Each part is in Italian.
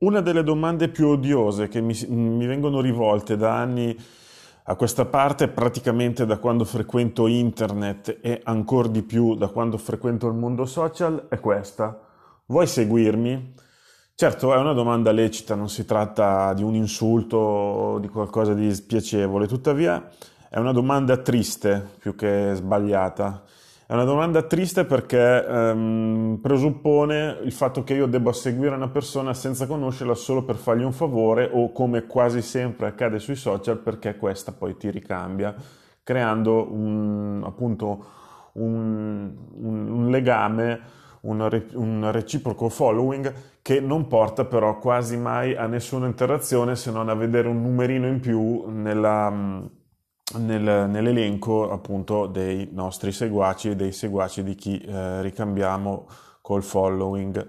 Una delle domande più odiose che mi, mi, vengono rivolte da anni a questa parte, praticamente da quando frequento internet e ancora di più da quando frequento il mondo social, è questa. Vuoi seguirmi? Certo, è una domanda lecita, non si tratta di un insulto o di qualcosa di spiacevole, tuttavia è una domanda triste più che sbagliata. È una domanda triste perché ehm, presuppone il fatto che io debba seguire una persona senza conoscerla solo per fargli un favore o come quasi sempre accade sui social perché questa poi ti ricambia, creando un, appunto un, un, un legame, un reciproco following che non porta però quasi mai a nessuna interazione se non a vedere un numerino in più nella nel, nell'elenco appunto dei nostri seguaci e dei seguaci di chi eh, ricambiamo col following.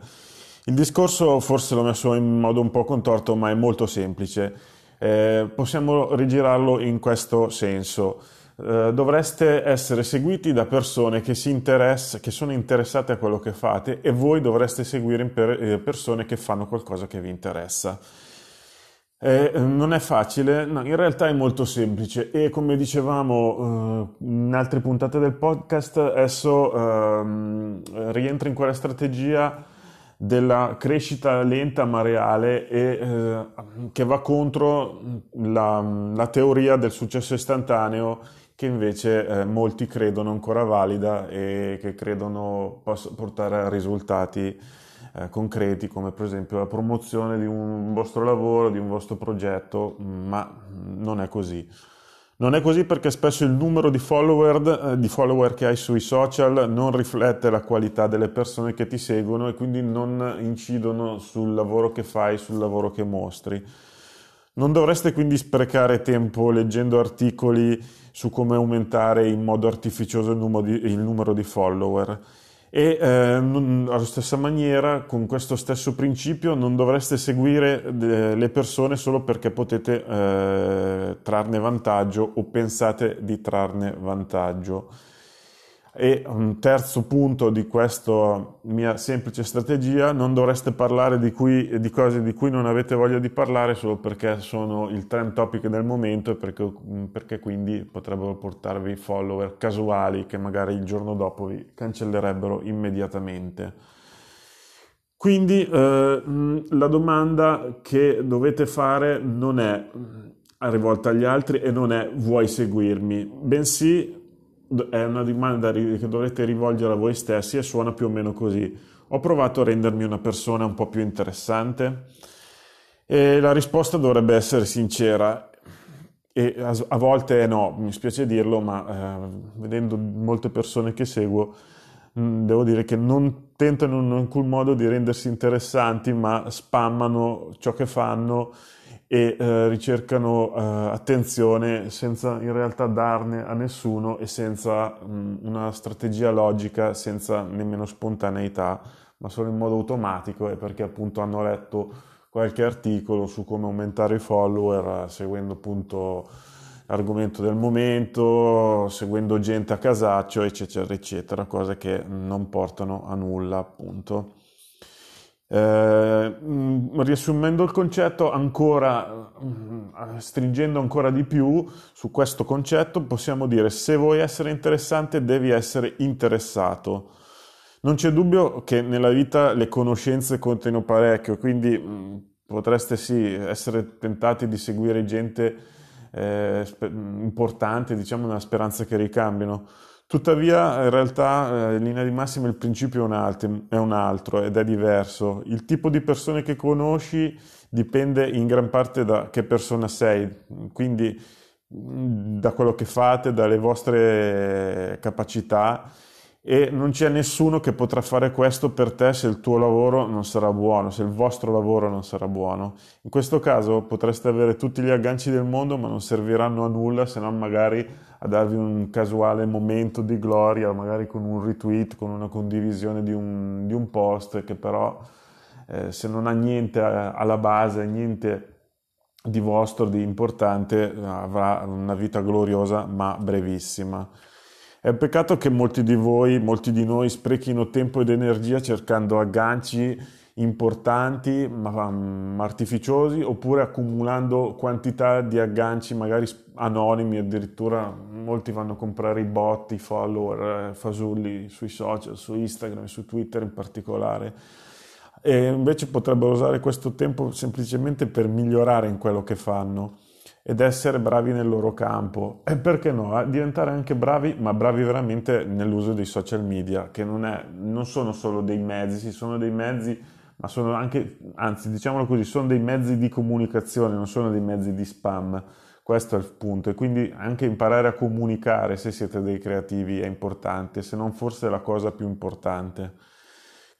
Il discorso forse l'ho messo in modo un po' contorto, ma è molto semplice. Eh, possiamo rigirarlo in questo senso. Eh, dovreste essere seguiti da persone che, che, sono interessate a quello che fate e voi dovreste seguire per, eh, persone che fanno qualcosa che vi interessa. Eh, non è facile, no, in realtà è molto semplice e come dicevamo eh, in altre puntate del podcast, esso ehm, rientra in quella strategia della crescita lenta ma reale e eh, che va contro la, la, teoria del successo istantaneo che invece eh, molti credono ancora valida e che credono possa portare a risultati eh, concreti come per esempio la promozione di un vostro lavoro, di un vostro progetto, ma non è così. Non è così perché spesso il numero di follower, eh, di follower, che hai sui social non riflette la qualità delle persone che ti seguono e quindi non incidono sul lavoro che fai, sul lavoro che mostri. Non dovreste quindi sprecare tempo leggendo articoli su come aumentare in modo artificioso il numero di, il numero di follower e eh, alla stessa maniera, con questo stesso principio, non dovreste seguire eh, le persone solo perché potete eh, trarne vantaggio o pensate di trarne vantaggio. E un terzo punto di questa mia semplice strategia, non dovreste parlare di, cui, di, cose di cui non avete voglia di parlare solo perché sono il trend topic del momento e perché, perché quindi potrebbero portarvi follower casuali che magari il giorno dopo vi cancellerebbero immediatamente. Quindi eh, la domanda che dovete fare non è rivolta agli altri e non è vuoi seguirmi, bensì è una domanda che dovrete rivolgere a voi stessi e suona più o meno così. Ho provato a rendermi una persona un po' più interessante? E la risposta dovrebbe essere sincera e a, volte no, mi spiace dirlo, ma eh, vedendo molte persone che seguo, mm, devo dire che non tentano in alcun modo di rendersi interessanti, ma spammano ciò che fanno e eh, ricercano eh, attenzione senza in realtà darne a nessuno e senza mh, una strategia logica, senza nemmeno spontaneità, ma solo in modo automatico e perché appunto hanno letto qualche articolo su come aumentare i follower seguendo appunto l'argomento del momento, seguendo gente a casaccio, eccetera, eccetera, cose che non portano a nulla appunto. Eh, mm, riassumendo il concetto, ancora mm, stringendo ancora di più su questo concetto, possiamo dire se vuoi essere interessante devi essere interessato. Non c'è dubbio che nella vita le conoscenze contano parecchio, quindi mh, mm, potreste sì essere tentati di seguire gente eh, importante, diciamo una speranza che ricambino Tuttavia, in realtà, eh, in linea di massima il principio è un, altro, è un, altro, ed è diverso. Il tipo di persone che conosci dipende in gran parte da che persona sei, quindi da quello che fate, dalle vostre capacità e non c'è nessuno che potrà fare questo per te se il tuo lavoro non sarà buono, se il vostro lavoro non sarà buono. In questo caso potreste avere tutti gli agganci del mondo, ma non serviranno a nulla se non magari a darvi un casuale momento di gloria, magari con un retweet, con una condivisione di un, di un post che però eh, se non ha niente alla base, niente di vostro, di importante, avrà una vita gloriosa ma brevissima. È un peccato che molti di voi, molti di noi sprechino tempo ed energia cercando agganci importanti ma, mm, artificiosi oppure accumulando quantità di agganci magari anonimi addirittura molti vanno a comprare i bot, i follower, eh, fasulli sui social, su Instagram, su Twitter in particolare. E invece potrebbero usare questo tempo semplicemente per migliorare in quello che fanno ed essere bravi nel loro campo e perché no, diventare anche bravi, ma bravi veramente nell'uso dei social media, che non, è, non sono solo dei mezzi, sono dei mezzi, ma sono anche, anzi diciamolo così, sono dei mezzi di comunicazione, non sono dei mezzi di spam. Questo è il punto e quindi anche imparare a comunicare se siete dei creativi è importante, se non forse è la cosa più importante.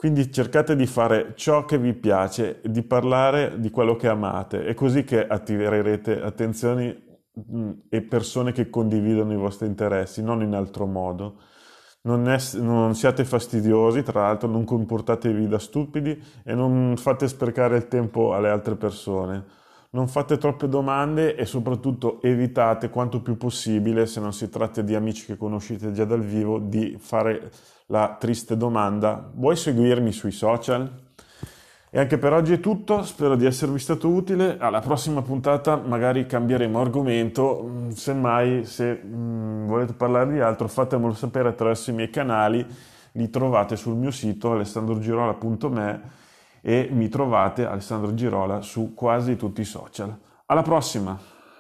Quindi cercate di fare ciò che vi piace, di parlare di quello che amate, è così che attirerete attenzioni mm, e persone che condividono i vostri interessi, non in altro modo. Non, è, non, siate fastidiosi, tra l'altro non comportatevi da stupidi e non fate sprecare il tempo alle altre persone. Non fate troppe domande e soprattutto evitate quanto più possibile, se non si tratta di amici che conoscete già dal vivo, di fare la triste domanda, vuoi seguirmi sui social? E anche per oggi è tutto, spero di esservi stato utile, alla prossima puntata magari cambieremo argomento, mm, semmai se mm, volete parlare di altro fatemelo sapere attraverso i miei canali, li trovate sul mio sito alessandrogirola.me e mi trovate Alessandro Girola su quasi tutti i social. Alla prossima!